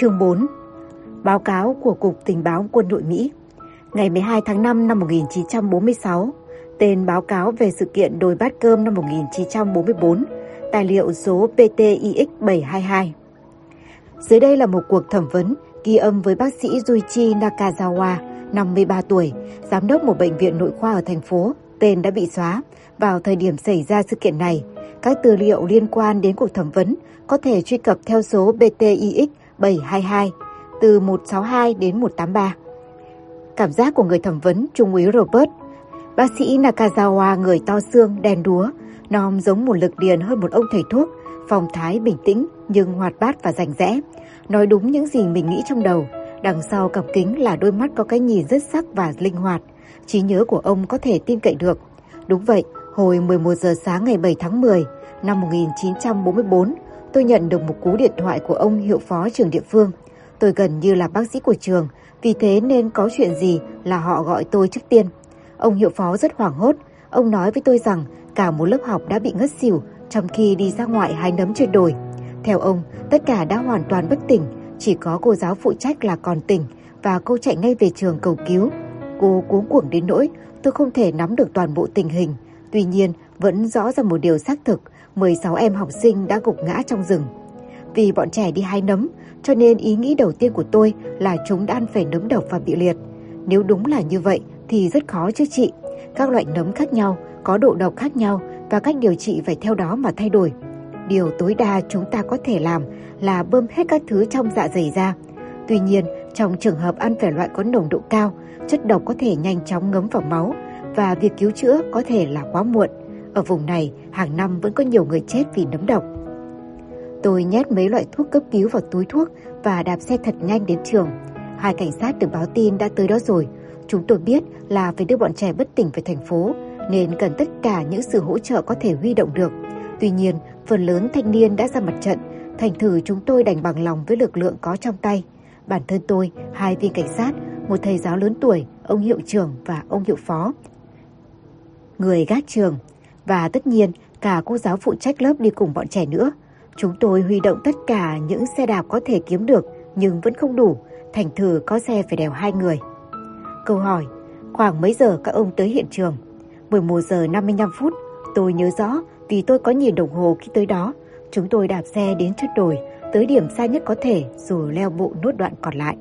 Chương 4 Báo cáo của Cục Tình báo Quân đội Mỹ Ngày 12 tháng 5 năm 1946 Tên báo cáo về sự kiện đồi bát cơm năm 1944 Tài liệu số PTIX-722 Dưới đây là một cuộc thẩm vấn ghi âm với bác sĩ Juichi Nakazawa, 53 tuổi, giám đốc một bệnh viện nội khoa ở thành phố, tên đã bị xóa. Vào thời điểm xảy ra sự kiện này, các tư liệu liên quan đến cuộc thẩm vấn có thể truy cập theo số BTIX 722 từ 162 đến 183. Cảm giác của người thẩm vấn Trung úy Robert, bác sĩ Nakazawa người to xương, đen đúa, nom giống một lực điền hơn một ông thầy thuốc, phong thái bình tĩnh nhưng hoạt bát và rành rẽ, nói đúng những gì mình nghĩ trong đầu. Đằng sau cặp kính là đôi mắt có cái nhìn rất sắc và linh hoạt, trí nhớ của ông có thể tin cậy được. Đúng vậy, hồi 11 giờ sáng ngày 7 tháng 10 năm 1944, tôi nhận được một cú điện thoại của ông hiệu phó trường địa phương. Tôi gần như là bác sĩ của trường, vì thế nên có chuyện gì là họ gọi tôi trước tiên. Ông hiệu phó rất hoảng hốt, ông nói với tôi rằng cả một lớp học đã bị ngất xỉu trong khi đi ra ngoại hái nấm trên đồi. Theo ông, tất cả đã hoàn toàn bất tỉnh, chỉ có cô giáo phụ trách là còn tỉnh và cô chạy ngay về trường cầu cứu. Cô cuống cuồng đến nỗi tôi không thể nắm được toàn bộ tình hình. Tuy nhiên, vẫn rõ ra một điều xác thực, 16 em học sinh đã gục ngã trong rừng. Vì bọn trẻ đi hái nấm, cho nên ý nghĩ đầu tiên của tôi là chúng đã ăn phải nấm độc và bị liệt. Nếu đúng là như vậy thì rất khó chữa trị. Các loại nấm khác nhau, có độ độc khác nhau và cách điều trị phải theo đó mà thay đổi. Điều tối đa chúng ta có thể làm là bơm hết các thứ trong dạ dày ra. Tuy nhiên, trong trường hợp ăn phải loại có nồng độ cao, chất độc có thể nhanh chóng ngấm vào máu và việc cứu chữa có thể là quá muộn. Ở vùng này, hàng năm vẫn có nhiều người chết vì nấm độc. Tôi nhét mấy loại thuốc cấp cứu vào túi thuốc và đạp xe thật nhanh đến trường. Hai cảnh sát được báo tin đã tới đó rồi. Chúng tôi biết là phải đưa bọn trẻ bất tỉnh về thành phố, nên cần tất cả những sự hỗ trợ có thể huy động được. Tuy nhiên, phần lớn thanh niên đã ra mặt trận, thành thử chúng tôi đành bằng lòng với lực lượng có trong tay. Bản thân tôi, hai viên cảnh sát, một thầy giáo lớn tuổi, ông hiệu trưởng và ông hiệu phó. Người gác trường, và tất nhiên cả cô giáo phụ trách lớp đi cùng bọn trẻ nữa. Chúng tôi huy động tất cả những xe đạp có thể kiếm được nhưng vẫn không đủ, thành thử có xe phải đèo hai người. Câu hỏi, khoảng mấy giờ các ông tới hiện trường? 11 giờ 55 phút, tôi nhớ rõ vì tôi có nhìn đồng hồ khi tới đó. Chúng tôi đạp xe đến chốt đồi, tới điểm xa nhất có thể rồi leo bộ nốt đoạn còn lại.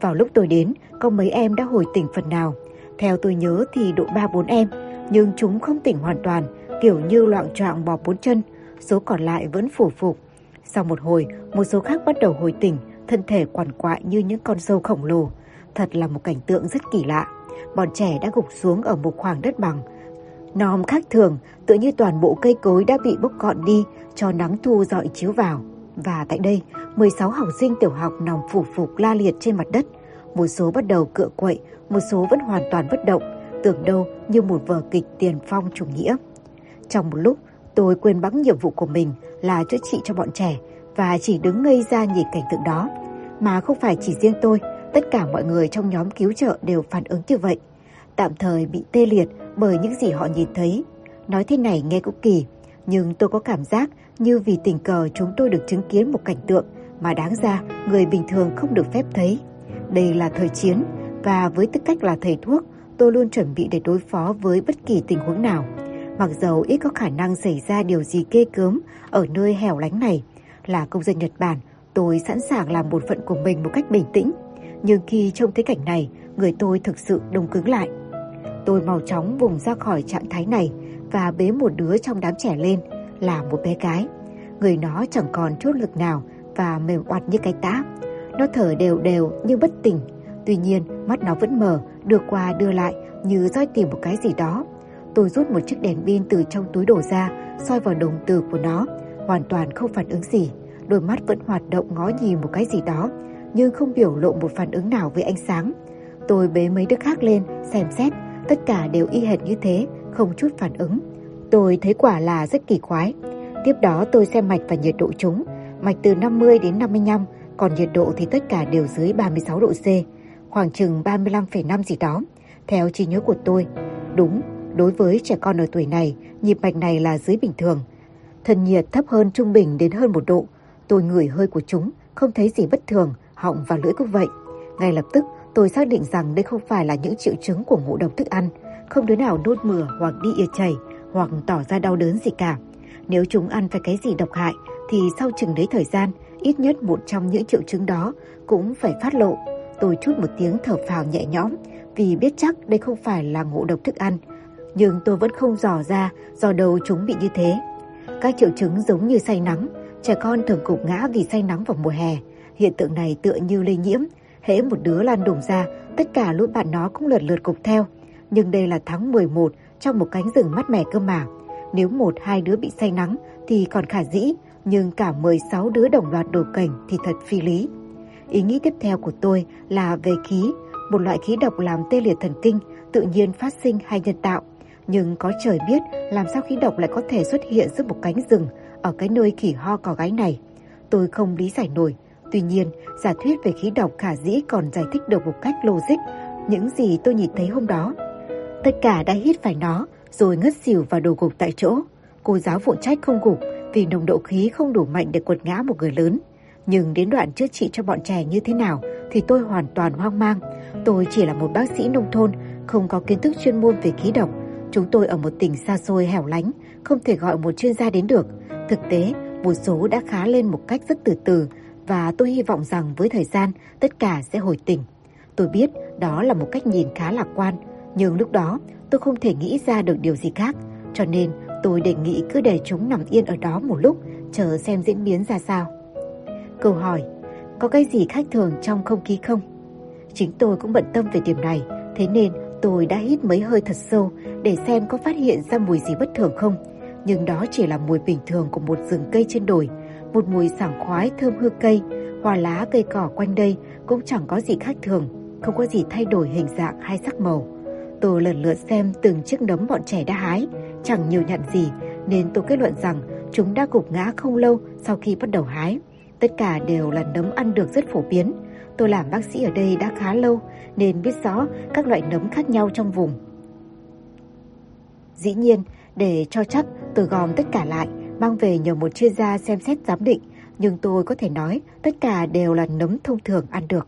Vào lúc tôi đến, có mấy em đã hồi tỉnh phần nào. Theo tôi nhớ thì độ 3-4 em, nhưng chúng không tỉnh hoàn toàn, kiểu như loạn trọng bò bốn chân, số còn lại vẫn phủ phục. Sau một hồi, một số khác bắt đầu hồi tỉnh, thân thể quằn quại như những con sâu khổng lồ. Thật là một cảnh tượng rất kỳ lạ. Bọn trẻ đã gục xuống ở một khoảng đất bằng. Nòm khác thường, tự như toàn bộ cây cối đã bị bốc gọn đi cho nắng thu dọi chiếu vào. Và tại đây, 16 học sinh tiểu học nằm phủ phục la liệt trên mặt đất. Một số bắt đầu cựa quậy, một số vẫn hoàn toàn bất động, tưởng đâu như một vở kịch tiền phong chủ nghĩa. Trong một lúc, tôi quên bẵng nhiệm vụ của mình là chữa trị cho bọn trẻ và chỉ đứng ngây ra nhìn cảnh tượng đó. Mà không phải chỉ riêng tôi, tất cả mọi người trong nhóm cứu trợ đều phản ứng như vậy. Tạm thời bị tê liệt bởi những gì họ nhìn thấy. Nói thế này nghe cũng kỳ, nhưng tôi có cảm giác như vì tình cờ chúng tôi được chứng kiến một cảnh tượng mà đáng ra người bình thường không được phép thấy. Đây là thời chiến và với tư cách là thầy thuốc, tôi luôn chuẩn bị để đối phó với bất kỳ tình huống nào. Mặc dầu ít có khả năng xảy ra điều gì ghê cớm ở nơi hẻo lánh này, là công dân Nhật Bản, tôi sẵn sàng làm bổn phận của mình một cách bình tĩnh. Nhưng khi trông thấy cảnh này, người tôi thực sự đông cứng lại. Tôi mau chóng vùng ra khỏi trạng thái này và bế một đứa trong đám trẻ lên, là một bé gái. Người nó chẳng còn chút lực nào và mềm oặt như cái táp. Nó thở đều đều như bất tỉnh. Tuy nhiên, mắt nó vẫn mở, đưa qua đưa lại như roi tìm một cái gì đó. Tôi rút một chiếc đèn pin từ trong túi đổ ra, soi vào đồng tử của nó, hoàn toàn không phản ứng gì. Đôi mắt vẫn hoạt động ngó nhìn một cái gì đó, nhưng không biểu lộ một phản ứng nào với ánh sáng. Tôi bế mấy đứa khác lên, xem xét, tất cả đều y hệt như thế, không chút phản ứng. Tôi thấy quả là rất kỳ quái. Tiếp đó tôi xem mạch và nhiệt độ chúng, mạch từ 50 đến 55, còn nhiệt độ thì tất cả đều dưới 36 độ C, khoảng chừng 35,5 gì đó, theo trí nhớ của tôi. Đúng, đối với trẻ con ở tuổi này, nhịp mạch này là dưới bình thường. Thân nhiệt thấp hơn trung bình đến hơn một độ. Tôi ngửi hơi của chúng, không thấy gì bất thường, họng và lưỡi cũng vậy. Ngay lập tức tôi xác định rằng đây không phải là những triệu chứng của ngộ độc thức ăn, không đứa nào nôn mửa hoặc đi ỉa chảy hoặc tỏ ra đau đớn gì cả. Nếu chúng ăn phải cái gì độc hại thì sau chừng đấy thời gian, ít nhất một trong những triệu chứng đó cũng phải phát lộ. Tôi chút một tiếng thở phào nhẹ nhõm vì biết chắc đây không phải là ngộ độc thức ăn. Nhưng tôi vẫn không dò ra do đâu chúng bị như thế. Các triệu chứng giống như say nắng, trẻ con thường cục ngã vì say nắng vào mùa hè. Hiện tượng này tựa như lây nhiễm, hễ một đứa lan đùng ra, tất cả lũ bạn nó cũng lượt lượt cục theo. Nhưng đây là tháng 11 trong một cánh rừng mát mẻ cơ mà. Nếu một hai đứa bị say nắng thì còn khả dĩ, nhưng cả 16 đứa đồng loạt đổ cảnh thì thật phi lý. Ý nghĩ tiếp theo của tôi là về khí, một loại khí độc làm tê liệt thần kinh, tự nhiên phát sinh hay nhân tạo. Nhưng có trời biết làm sao khí độc lại có thể xuất hiện giữa một cánh rừng ở cái nơi khỉ ho cò gáy này. Tôi không lý giải nổi. Tuy nhiên, giả thuyết về khí độc khả dĩ còn giải thích được một cách logic những gì tôi nhìn thấy hôm đó. Tất cả đã hít phải nó rồi ngất xỉu và đổ gục tại chỗ. Cô giáo phụ trách không gục vì nồng độ khí không đủ mạnh để quật ngã một người lớn. Nhưng đến đoạn chữa trị cho bọn trẻ như thế nào thì tôi hoàn toàn hoang mang. Tôi chỉ là một bác sĩ nông thôn, không có kiến thức chuyên môn về khí độc. Chúng tôi ở một tỉnh xa xôi hẻo lánh, không thể gọi một chuyên gia đến được. Thực tế, một số đã khá lên một cách rất từ từ và tôi hy vọng rằng với thời gian tất cả sẽ hồi tỉnh. Tôi biết đó là một cách nhìn khá lạc quan, nhưng lúc đó tôi không thể nghĩ ra được điều gì khác, cho nên tôi đề nghị cứ để chúng nằm yên ở đó một lúc, chờ xem diễn biến ra sao. Câu hỏi, có cái gì khác thường trong không khí không? Chính tôi cũng bận tâm về điểm này, thế nên tôi đã hít mấy hơi thật sâu để xem có phát hiện ra mùi gì bất thường không. Nhưng đó chỉ là mùi bình thường của một rừng cây trên đồi, một mùi sảng khoái thơm hương cây, hoa lá cây cỏ quanh đây cũng chẳng có gì khác thường, không có gì thay đổi hình dạng hay sắc màu. Tôi lần lượt xem từng chiếc nấm bọn trẻ đã hái, chẳng nhiều nhận gì nên tôi kết luận rằng chúng đã gục ngã không lâu sau khi bắt đầu hái. Tất cả đều là nấm ăn được rất phổ biến. Tôi làm bác sĩ ở đây đã khá lâu nên biết rõ các loại nấm khác nhau trong vùng. Dĩ nhiên, để cho chắc, tôi gom tất cả lại, mang về nhờ một chuyên gia xem xét giám định, nhưng tôi có thể nói tất cả đều là nấm thông thường ăn được.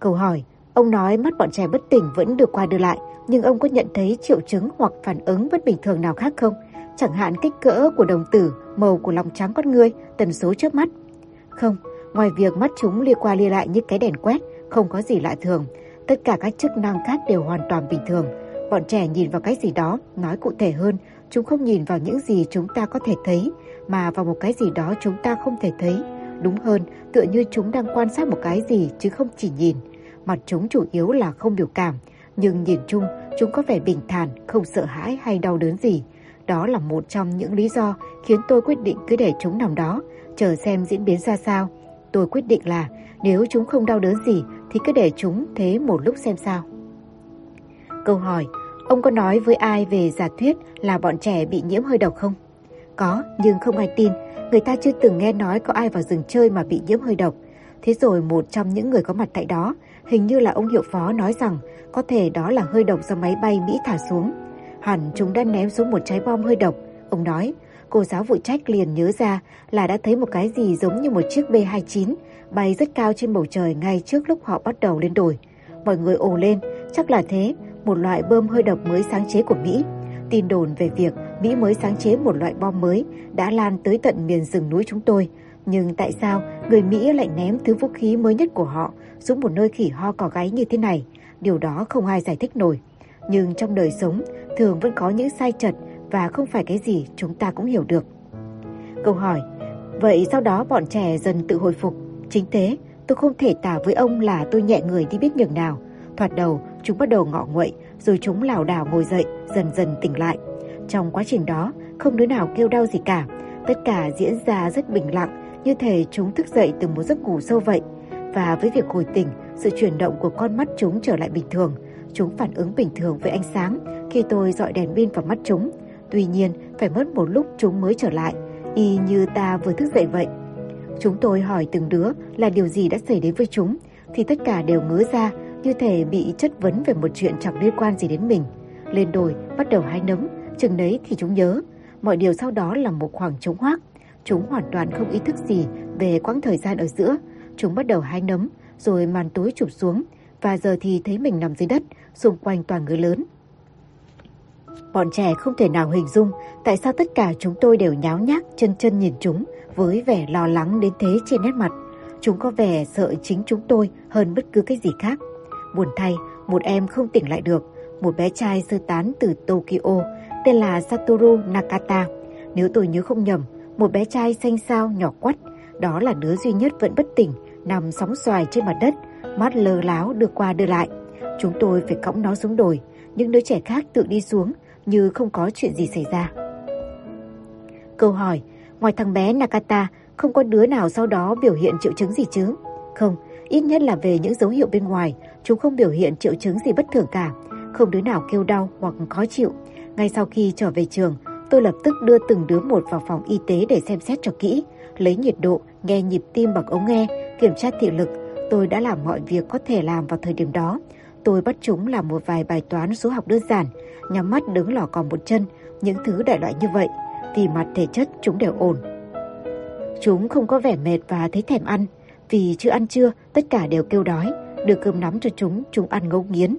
Câu hỏi, ông nói mắt bọn trẻ bất tỉnh vẫn được qua đưa lại, nhưng ông có nhận thấy triệu chứng hoặc phản ứng bất bình thường nào khác không? Chẳng hạn kích cỡ của đồng tử, màu của lòng trắng con người, tần số chớp mắt. Không, ngoài việc mắt chúng lia qua lia lại như cái đèn quét, không có gì lạ thường. Tất cả các chức năng khác đều hoàn toàn bình thường. Bọn trẻ nhìn vào cái gì đó, nói cụ thể hơn, chúng không nhìn vào những gì chúng ta có thể thấy, mà vào một cái gì đó chúng ta không thể thấy. Đúng hơn, tựa như chúng đang quan sát một cái gì chứ không chỉ nhìn. Mặt chúng chủ yếu là không biểu cảm, nhưng nhìn chung chúng có vẻ bình thản, không sợ hãi hay đau đớn gì. Đó là một trong những lý do khiến tôi quyết định cứ để chúng nằm đó, chờ xem diễn biến ra sao. Tôi quyết định là nếu chúng không đau đớn gì thì cứ để chúng thế một lúc xem sao. Câu hỏi, ông có nói với ai về giả thuyết là bọn trẻ bị nhiễm hơi độc không? Có, nhưng không ai tin. Người ta chưa từng nghe nói có ai vào rừng chơi mà bị nhiễm hơi độc. Thế rồi một trong những người có mặt tại đó, hình như là ông hiệu phó nói rằng có thể đó là hơi độc do máy bay Mỹ thả xuống. Hẳn chúng đã ném xuống một trái bom hơi độc. Ông nói, cô giáo phụ trách liền nhớ ra là đã thấy một cái gì giống như một chiếc B-29 bay rất cao trên bầu trời ngay trước lúc họ bắt đầu lên đồi. Mọi người ồ lên, chắc là thế, một loại bơm hơi độc mới sáng chế của Mỹ. Tin đồn về việc Mỹ mới sáng chế một loại bom mới đã lan tới tận miền rừng núi chúng tôi. Nhưng tại sao người Mỹ lại ném thứ vũ khí mới nhất của họ xuống một nơi khỉ ho cò gáy như thế này? Điều đó không ai giải thích nổi. Nhưng trong đời sống thường vẫn có những sai chật và không phải cái gì chúng ta cũng hiểu được. Câu hỏi, vậy sau đó bọn trẻ dần tự hồi phục? Chính thế, tôi không thể tả với ông là tôi nhẹ người đi biết nhường nào. Thoạt đầu, chúng bắt đầu ngọ nguậy, rồi chúng lảo đảo ngồi dậy, dần dần tỉnh lại. Trong quá trình đó, không đứa nào kêu đau gì cả. Tất cả diễn ra rất bình lặng, như thể chúng thức dậy từ một giấc ngủ sâu vậy. Và với việc hồi tỉnh, sự chuyển động của con mắt chúng trở lại bình thường. Chúng phản ứng bình thường với ánh sáng khi tôi dọi đèn pin vào mắt chúng. Tuy nhiên, phải mất một lúc chúng mới trở lại, y như ta vừa thức dậy vậy. Chúng tôi hỏi từng đứa là điều gì đã xảy đến với chúng, thì tất cả đều ngứa ra như thể bị chất vấn về một chuyện chẳng liên quan gì đến mình. Lên đồi, bắt đầu hái nấm, chừng đấy thì chúng nhớ. Mọi điều sau đó là một khoảng trống hoác. Chúng hoàn toàn không ý thức gì về quãng thời gian ở giữa. chúng bắt đầu hái nấm, rồi màn tối chụp xuống, và giờ thì thấy mình nằm dưới đất, xung quanh toàn người lớn. Bọn trẻ không thể nào hình dung tại sao tất cả chúng tôi đều nháo nhác chân chân nhìn chúng với vẻ lo lắng đến thế trên nét mặt. Chúng có vẻ sợ chính chúng tôi hơn bất cứ cái gì khác. Buồn thay, một em không tỉnh lại được, một bé trai sơ tán từ Tokyo, tên là Satoru Nakata. Nếu tôi nhớ không nhầm, một bé trai xanh xao nhỏ quắt, đó là đứa duy nhất vẫn bất tỉnh, nằm sóng xoài trên mặt đất, mắt lơ láo đưa qua đưa lại. Chúng tôi phải cõng nó xuống đồi, những đứa trẻ khác tự đi xuống như không có chuyện gì xảy ra. Câu hỏi, ngoài thằng bé Nakata, không có đứa nào sau đó biểu hiện triệu chứng gì chứ? Không, ít nhất là về những dấu hiệu bên ngoài, chúng không biểu hiện triệu chứng gì bất thường cả, không đứa nào kêu đau hoặc khó chịu. Ngay sau khi trở về trường, tôi lập tức đưa từng đứa một vào phòng y tế để xem xét cho kỹ, lấy nhiệt độ, nghe nhịp tim bằng ống nghe, kiểm tra thị lực. Tôi đã làm mọi việc có thể làm vào thời điểm đó. Tôi bắt chúng làm một vài bài toán số học đơn giản, nhắm mắt đứng lò còn một chân, những thứ đại loại như vậy. Vì mặt thể chất chúng đều ổn. Chúng không có vẻ mệt và thấy thèm ăn. Vì chưa ăn trưa, tất cả đều kêu đói. Đưa cơm nắm cho chúng, chúng ăn ngấu nghiến.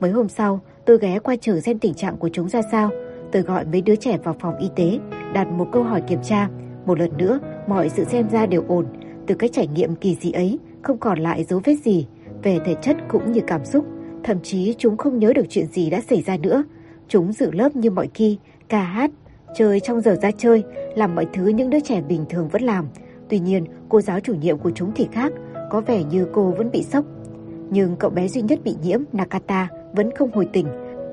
Mấy hôm sau, tôi ghé qua trường xem tình trạng của chúng ra sao. Tôi gọi mấy đứa trẻ vào phòng y tế, đặt một câu hỏi kiểm tra. Một lần nữa, mọi sự xem ra đều ổn. Từ cái trải nghiệm kỳ dị ấy, không còn lại dấu vết gì, về thể chất cũng như cảm xúc. Thậm chí chúng không nhớ được chuyện gì đã xảy ra nữa. Chúng dự lớp như mọi khi, ca hát, chơi trong giờ ra chơi, làm mọi thứ những đứa trẻ bình thường vẫn làm. Tuy nhiên, cô giáo chủ nhiệm của chúng thì khác, có vẻ như cô vẫn bị sốc. Nhưng cậu bé duy nhất bị nhiễm, Nakata, vẫn không hồi tỉnh.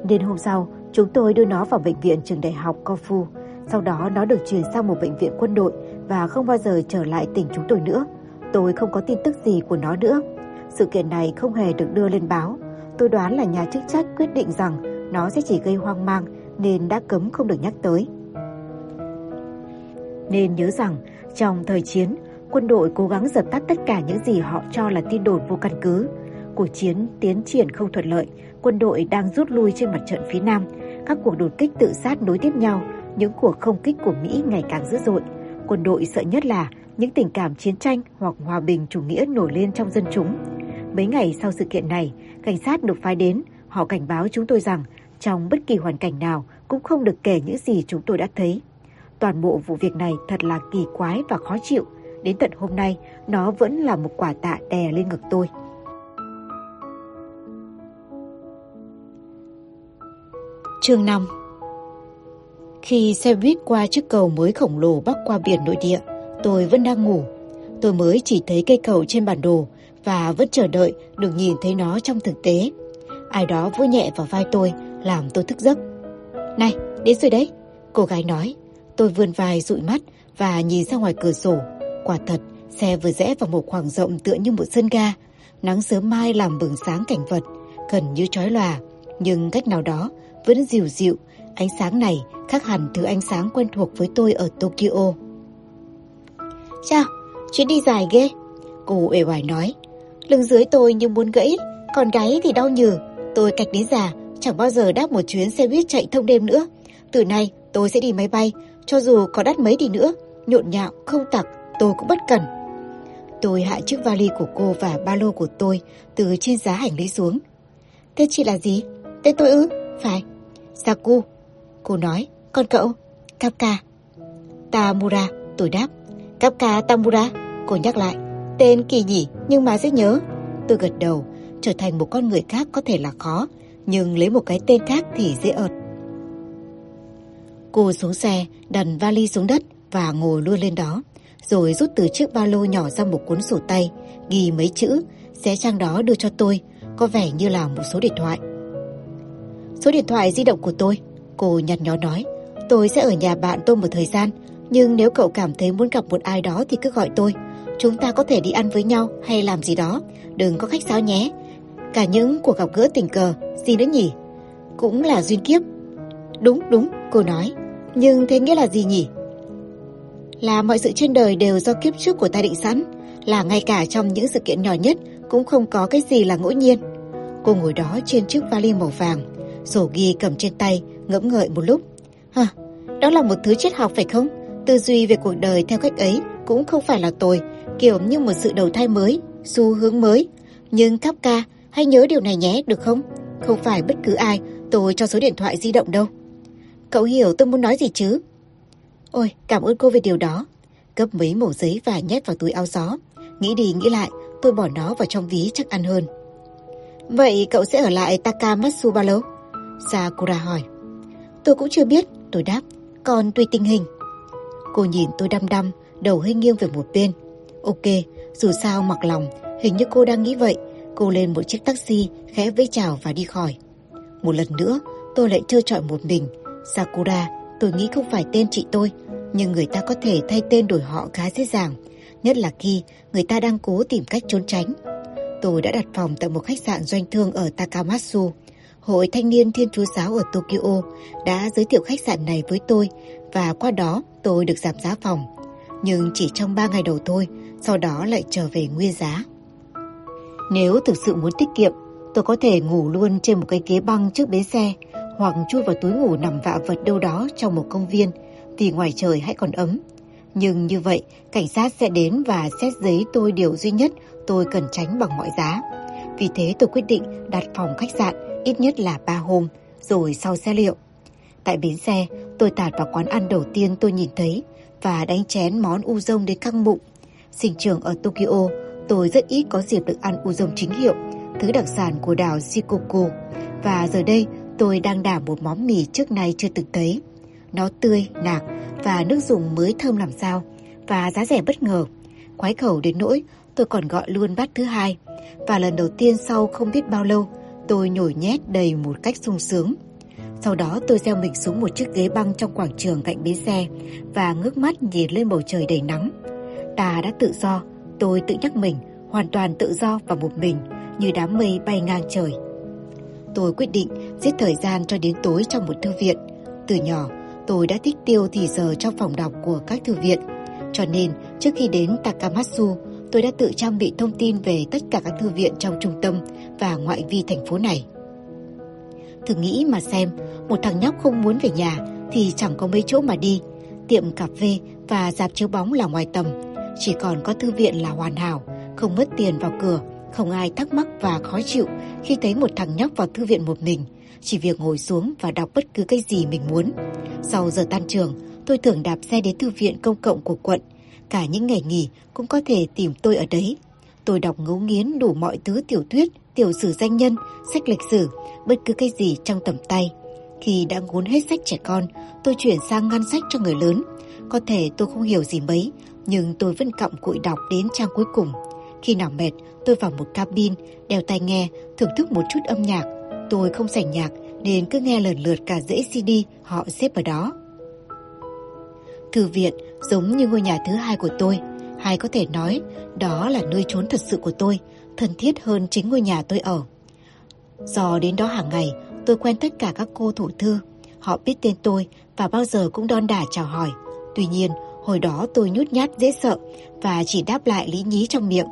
Nên hôm sau, chúng tôi đưa nó vào bệnh viện trường đại học Kofu. Sau đó nó được chuyển sang một bệnh viện quân đội và không bao giờ trở lại tỉnh chúng tôi nữa. Tôi không có tin tức gì của nó nữa. Sự kiện này không hề được đưa lên báo. Tôi đoán là nhà chức trách quyết định rằng nó sẽ chỉ gây hoang mang nên đã cấm không được nhắc tới. Nên nhớ rằng trong thời chiến, quân đội cố gắng dập tắt tất cả những gì họ cho là tin đồn vô căn cứ. Cuộc chiến tiến triển không thuận lợi, quân đội đang rút lui trên mặt trận phía Nam. Các cuộc đột kích tự sát nối tiếp nhau, những cuộc không kích của Mỹ ngày càng dữ dội. Quân đội sợ nhất là những tình cảm chiến tranh hoặc hòa bình chủ nghĩa nổi lên trong dân chúng. Mấy ngày sau sự kiện này, cảnh sát được phái đến, họ cảnh báo chúng tôi rằng trong bất kỳ hoàn cảnh nào cũng không được kể những gì chúng tôi đã thấy. Toàn bộ vụ việc này thật là kỳ quái và khó chịu. Đến tận hôm nay, nó vẫn là một quả tạ đè lên ngực tôi. Chương 5 Khi xe buýt qua chiếc cầu mới khổng lồ bắc qua biển nội địa, tôi vẫn đang ngủ. Tôi mới chỉ thấy cây cầu trên bản đồ và vẫn chờ đợi được nhìn thấy nó trong thực tế. Ai đó vỗ nhẹ vào vai tôi, làm tôi thức giấc. Này, đến rồi đấy, cô gái nói. Tôi vươn vai dụi mắt và nhìn ra ngoài cửa sổ. Quả thật, xe vừa rẽ vào một khoảng rộng tựa như một sân ga. Nắng sớm mai làm bừng sáng cảnh vật, gần như chói lòa. Nhưng cách nào đó vẫn dịu dịu, ánh sáng này khác hẳn thứ ánh sáng quen thuộc với tôi ở Tokyo. Chào, chuyến đi dài ghê. Cô uể oải nói. Lưng dưới tôi như muốn gãy, còn gáy thì đau nhừ. Tôi cạch đến già, chẳng bao giờ đáp một chuyến xe buýt chạy thông đêm nữa. Từ nay tôi sẽ đi máy bay, cho dù có đắt mấy đi nữa, nhộn nhạo, không tặc, tôi cũng bất cần. Tôi hạ chiếc vali của cô và ba lô của tôi từ trên giá hành lý xuống. Tên chị là gì? Tên tôi ư? Phải. Saku. Cô nói. Còn cậu? Kapka. Tamura. Tôi đáp. Kapka Tamura. Cô nhắc lại. Tên kỳ nhỉ nhưng mà dễ nhớ. Tôi gật đầu. Trở thành một con người khác có thể là khó. Nhưng lấy một cái tên khác thì dễ ợt. Cô xuống xe, đần vali xuống đất và ngồi luôn lên đó. Rồi rút từ chiếc ba lô nhỏ ra một cuốn sổ tay, ghi mấy chữ, xé trang đó đưa cho tôi, có vẻ như là một số điện thoại. Số điện thoại di động của tôi, cô nhặt nhó nói. Tôi sẽ ở nhà bạn tôi một thời gian, nhưng nếu cậu cảm thấy muốn gặp một ai đó thì cứ gọi tôi. Chúng ta có thể đi ăn với nhau hay làm gì đó, đừng có khách sáo nhé. Cả những cuộc gặp gỡ tình cờ, gì nữa nhỉ? Cũng là duyên kiếp. Đúng, đúng, cô nói. Nhưng thế nghĩa là gì nhỉ? Là mọi sự trên đời đều do kiếp trước của ta định sẵn, là ngay cả trong những sự kiện nhỏ nhất cũng không có cái gì là ngẫu nhiên. Cô ngồi đó trên chiếc vali màu vàng, sổ ghi cầm trên tay, ngẫm ngợi một lúc. Hả, đó là một thứ triết học phải không? Tư duy về cuộc đời theo cách ấy cũng không phải là tồi, kiểu như một sự đầu thai mới, xu hướng mới. Nhưng Kafka, hãy nhớ điều này nhé, được không? Không phải bất cứ ai tôi cho số điện thoại di động đâu. Cậu hiểu tôi muốn nói gì chứ? Ôi, cảm ơn cô về điều đó. Cấp mấy mẩu giấy và nhét vào túi áo gió. Nghĩ đi nghĩ lại, tôi bỏ nó vào trong ví chắc ăn hơn. Vậy cậu sẽ ở lại Takamatsu bao lâu? Sakura hỏi. Tôi cũng chưa biết, tôi đáp. Còn tùy tình hình. Cô nhìn tôi đăm đăm, đầu hơi nghiêng về một bên. Ok, dù sao mặc lòng, hình như cô đang nghĩ vậy. Cô lên một chiếc taxi, khẽ vẫy chào và đi khỏi. Một lần nữa, tôi lại trơ trọi một mình. Sakura, tôi nghĩ không phải tên chị tôi, nhưng người ta có thể thay tên đổi họ khá dễ dàng, nhất là khi người ta đang cố tìm cách trốn tránh. Tôi đã đặt phòng tại một khách sạn doanh thương ở Takamatsu. Hội Thanh niên Thiên Chúa Giáo ở Tokyo đã giới thiệu khách sạn này với tôi và qua đó tôi được giảm giá phòng. Nhưng chỉ trong 3 ngày đầu thôi, sau đó lại trở về nguyên giá. Nếu thực sự muốn tiết kiệm, tôi có thể ngủ luôn trên một cái ghế băng trước bến xe hoặc chui vào túi ngủ nằm vạ vật đâu đó trong một công viên vì ngoài trời hãy còn ấm. Nhưng như vậy, cảnh sát sẽ đến và xét giấy tôi điều duy nhất tôi cần tránh bằng mọi giá. Vì thế tôi quyết định đặt phòng khách sạn ít nhất là 3 hôm, rồi sau xe liệu. Tại bến xe, tôi tạt vào quán ăn đầu tiên tôi nhìn thấy và đánh chén món uzon đến căng bụng. Sinh trưởng ở Tokyo, tôi rất ít có dịp được ăn uzon chính hiệu, thứ đặc sản của đảo Shikoku. Và giờ đây tôi đang đảm một món mì trước nay chưa từng thấy. Nó tươi, nạc và nước dùng mới thơm làm sao và giá rẻ bất ngờ. Khoái khẩu đến nỗi tôi còn gọi luôn bát thứ hai. Và lần đầu tiên sau không biết bao lâu, tôi nhồi nhét đầy một cách sung sướng. Sau đó tôi gieo mình xuống một chiếc ghế băng trong quảng trường cạnh bến xe và ngước mắt nhìn lên bầu trời đầy nắng. Ta đã tự do, tôi tự nhắc mình, hoàn toàn tự do và một mình, như đám mây bay ngang trời. Tôi quyết định giết thời gian cho đến tối trong một thư viện. Từ nhỏ, tôi đã thích tiêu thì giờ trong phòng đọc của các thư viện. Cho nên, trước khi đến Takamatsu, tôi đã tự trang bị thông tin về tất cả các thư viện trong trung tâm và ngoại vi thành phố này. Thử nghĩ mà xem, một thằng nhóc không muốn về nhà thì chẳng có mấy chỗ mà đi. Tiệm cà phê và dạp chiếu bóng là ngoài tầm, chỉ còn có thư viện là hoàn hảo, không mất tiền vào cửa, không ai thắc mắc và khó chịu khi thấy một thằng nhóc vào thư viện một mình, chỉ việc ngồi xuống và đọc bất cứ cái gì mình muốn. Sau giờ tan trường, tôi thường đạp xe đến thư viện công cộng của quận. Cả những ngày nghỉ cũng có thể tìm tôi ở đấy. Tôi đọc ngấu nghiến đủ mọi thứ tiểu thuyết, tiểu sử danh nhân, sách lịch sử, bất cứ cái gì trong tầm tay. Khi đã ngốn hết sách trẻ con, tôi chuyển sang ngăn sách cho người lớn. Có thể tôi không hiểu gì mấy, nhưng tôi vẫn cặm cụi đọc đến trang cuối cùng. Khi nào mệt, tôi vào một cabin, đeo tai nghe, thưởng thức một chút âm nhạc. Tôi không sành nhạc nên cứ nghe lần lượt cả dãy CD họ xếp ở đó. Thư viện giống như ngôi nhà thứ hai của tôi, hay có thể nói đó là nơi trốn thật sự của tôi, thân thiết hơn chính ngôi nhà tôi ở. Do đến đó hàng ngày, tôi quen tất cả các cô thủ thư. Họ biết tên tôi và bao giờ cũng đon đả chào hỏi. Tuy nhiên, hồi đó tôi nhút nhát dễ sợ và chỉ đáp lại lý nhí trong miệng.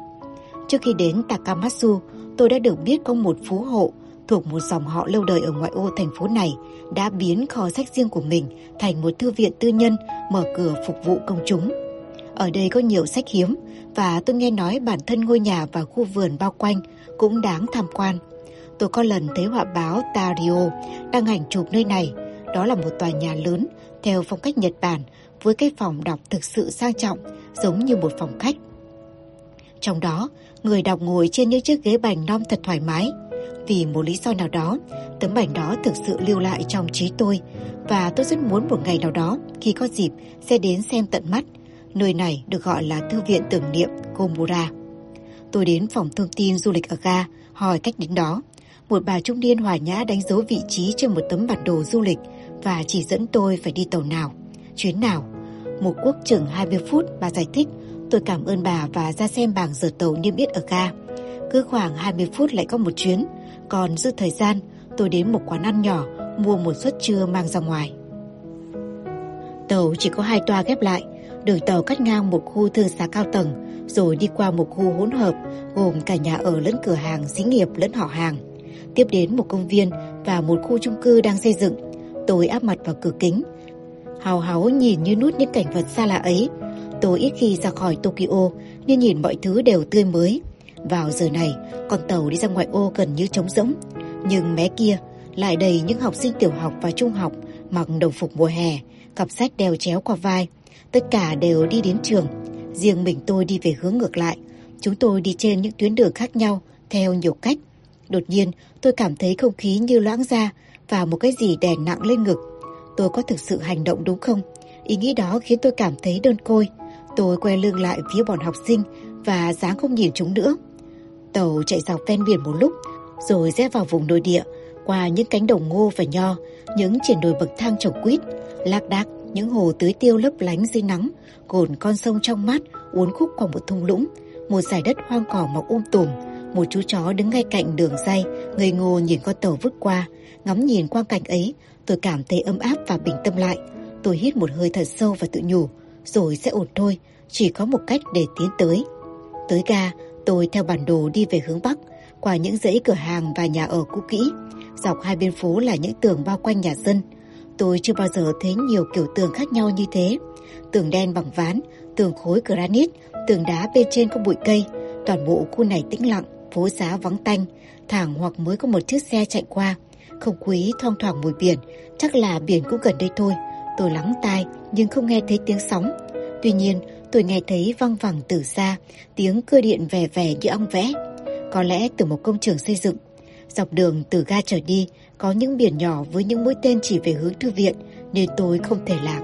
Trước khi đến Takamatsu, tôi đã được biết có một phú hộ thuộc một dòng họ lâu đời ở ngoại ô thành phố này đã biến kho sách riêng của mình thành một thư viện tư nhân mở cửa phục vụ công chúng. Ở đây có nhiều sách hiếm và tôi nghe nói bản thân ngôi nhà và khu vườn bao quanh cũng đáng tham quan. Tôi có lần thấy họa báo Tario đăng ảnh chụp nơi này. Đó là một tòa nhà lớn theo phong cách Nhật Bản với cái phòng đọc thực sự sang trọng giống như một phòng khách. Trong đó, người đọc ngồi trên những chiếc ghế bành non thật thoải mái. Vì một lý do nào đó, tấm bảnh đó thực sự lưu lại trong trí tôi và tôi rất muốn một ngày nào đó khi có dịp sẽ đến xem tận mắt. Nơi này được gọi là Thư viện tưởng niệm Komura. Tôi đến phòng thông tin du lịch ở ga, hỏi cách đến đó. Một bà trung niên hòa nhã đánh dấu vị trí trên một tấm bản đồ du lịch và chỉ dẫn tôi phải đi tàu nào, chuyến nào. Một quốc chừng 20 phút bà giải thích, tôi cảm ơn bà và ra xem bảng giờ tàu niêm yết ở ga. Cứ khoảng 20 phút lại có một chuyến, còn dư thời gian tôi đến một quán ăn nhỏ mua một suất trưa mang ra ngoài. Tàu chỉ có hai toa ghép lại, đường tàu cắt ngang một khu thương xá cao tầng rồi đi qua một khu hỗn hợp gồm cả nhà ở lẫn cửa hàng xí nghiệp lẫn họ hàng. Tiếp đến một công viên và một khu chung cư đang xây dựng. Tôi áp mặt vào cửa kính. Hào háo nhìn như nút những cảnh vật xa lạ ấy. Tôi ít khi ra khỏi Tokyo nên nhìn mọi thứ đều tươi mới. Vào giờ này, con tàu đi ra ngoại ô gần như trống rỗng. Nhưng mé kia lại đầy những học sinh tiểu học và trung học mặc đồng phục mùa hè, cặp sách đeo chéo qua vai. Tất cả đều đi đến trường. Riêng mình tôi đi về hướng ngược lại. Chúng tôi đi trên những tuyến đường khác nhau theo nhiều cách. Đột nhiên, tôi cảm thấy không khí như loãng ra và một cái gì đè nặng lên ngực. Tôi có thực sự hành động đúng không? Ý nghĩ đó khiến tôi cảm thấy đơn côi. Tôi quay lưng lại phía bọn học sinh và dáng không nhìn chúng nữa. Tàu chạy dọc ven biển một lúc, rồi rẽ vào vùng nội địa, qua những cánh đồng ngô và nho, những triển đồi bậc thang trồng quýt, lạc đác những hồ tưới tiêu lấp lánh dưới nắng, cồn con sông trong mát uốn khúc qua một thung lũng, một dải đất hoang cỏ mọc um tùm, một chú chó đứng ngay cạnh đường dây, người ngô nhìn con tàu vứt qua, ngắm nhìn quang cảnh ấy, tôi cảm thấy ấm áp và bình tâm lại. Tôi hít một hơi thật sâu và tự nhủ, rồi sẽ ổn thôi, chỉ có một cách để tiến tới. Tới ga, tôi theo bản đồ đi về hướng Bắc, qua những dãy cửa hàng và nhà ở cũ kỹ. Dọc hai bên phố là những tường bao quanh nhà dân. Tôi chưa bao giờ thấy nhiều kiểu tường khác nhau như thế. Tường đen bằng ván, tường khối granite, tường đá bên trên có bụi cây. Toàn bộ khu này tĩnh lặng, phố xá vắng tanh, thẳng hoặc mới có một chiếc xe chạy qua. Không quý thoang thoảng mùi biển, chắc là biển cũng gần đây thôi. Tôi lắng tai nhưng không nghe thấy tiếng sóng. Tuy nhiên, tôi nghe thấy văng vẳng từ xa, tiếng cưa điện vẻ vẻ như ong vẽ. Có lẽ từ một công trường xây dựng. Dọc đường từ ga trở đi, có những biển nhỏ với những mũi tên chỉ về hướng thư viện, nên tôi không thể lạc.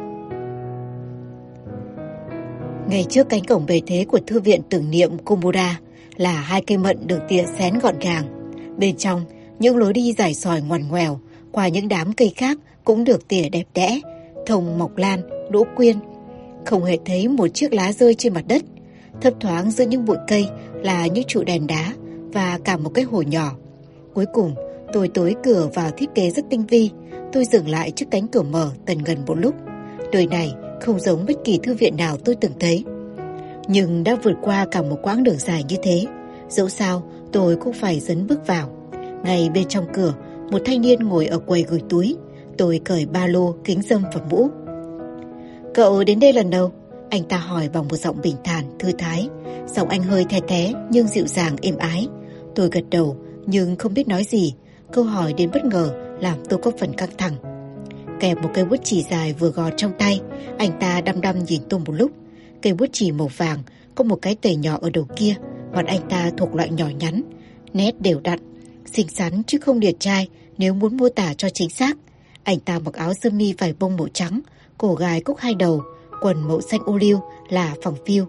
Ngay trước cánh cổng bề thế của thư viện tưởng niệm Komura là hai cây mận được tỉa xén gọn gàng. Bên trong, những lối đi dài sỏi ngoằn ngoèo qua những đám cây khác cũng được tỉa đẹp đẽ, thông mọc lan, đỗ quyên. Không hề thấy một chiếc lá rơi trên mặt đất. Thấp thoáng giữa những bụi cây là những trụ đèn đá và cả một cái hồ nhỏ. Cuối cùng, tôi tối cửa vào thiết kế rất tinh vi. Tôi dừng lại trước cánh cửa mở tần gần một lúc. Đời này không giống bất kỳ thư viện nào tôi từng thấy. Nhưng đã vượt qua cả một quãng đường dài như thế. Dẫu sao, tôi cũng phải dấn bước vào. Ngay bên trong cửa, một thanh niên ngồi ở quầy gửi túi. Tôi cởi ba lô, kính dâm và mũ. Cậu đến đây lần đầu? Anh ta hỏi bằng một giọng bình thản, thư thái. Giọng anh hơi the té nhưng dịu dàng êm ái. Tôi gật đầu nhưng không biết nói gì. Câu hỏi đến bất ngờ làm tôi có phần căng thẳng. Kẹp một cây bút chỉ dài vừa gọt trong tay, anh ta đăm đăm nhìn tôi một lúc. Cây bút chỉ màu vàng, có một cái tẩy nhỏ ở đầu kia, mặt anh ta thuộc loại nhỏ nhắn, nét đều đặn, xinh xắn chứ không điển trai nếu muốn mô tả cho chính xác. Anh ta mặc áo sơ mi vải bông màu trắng, cổ gài cúc hai đầu, quần màu xanh ô liu là phẳng phiu.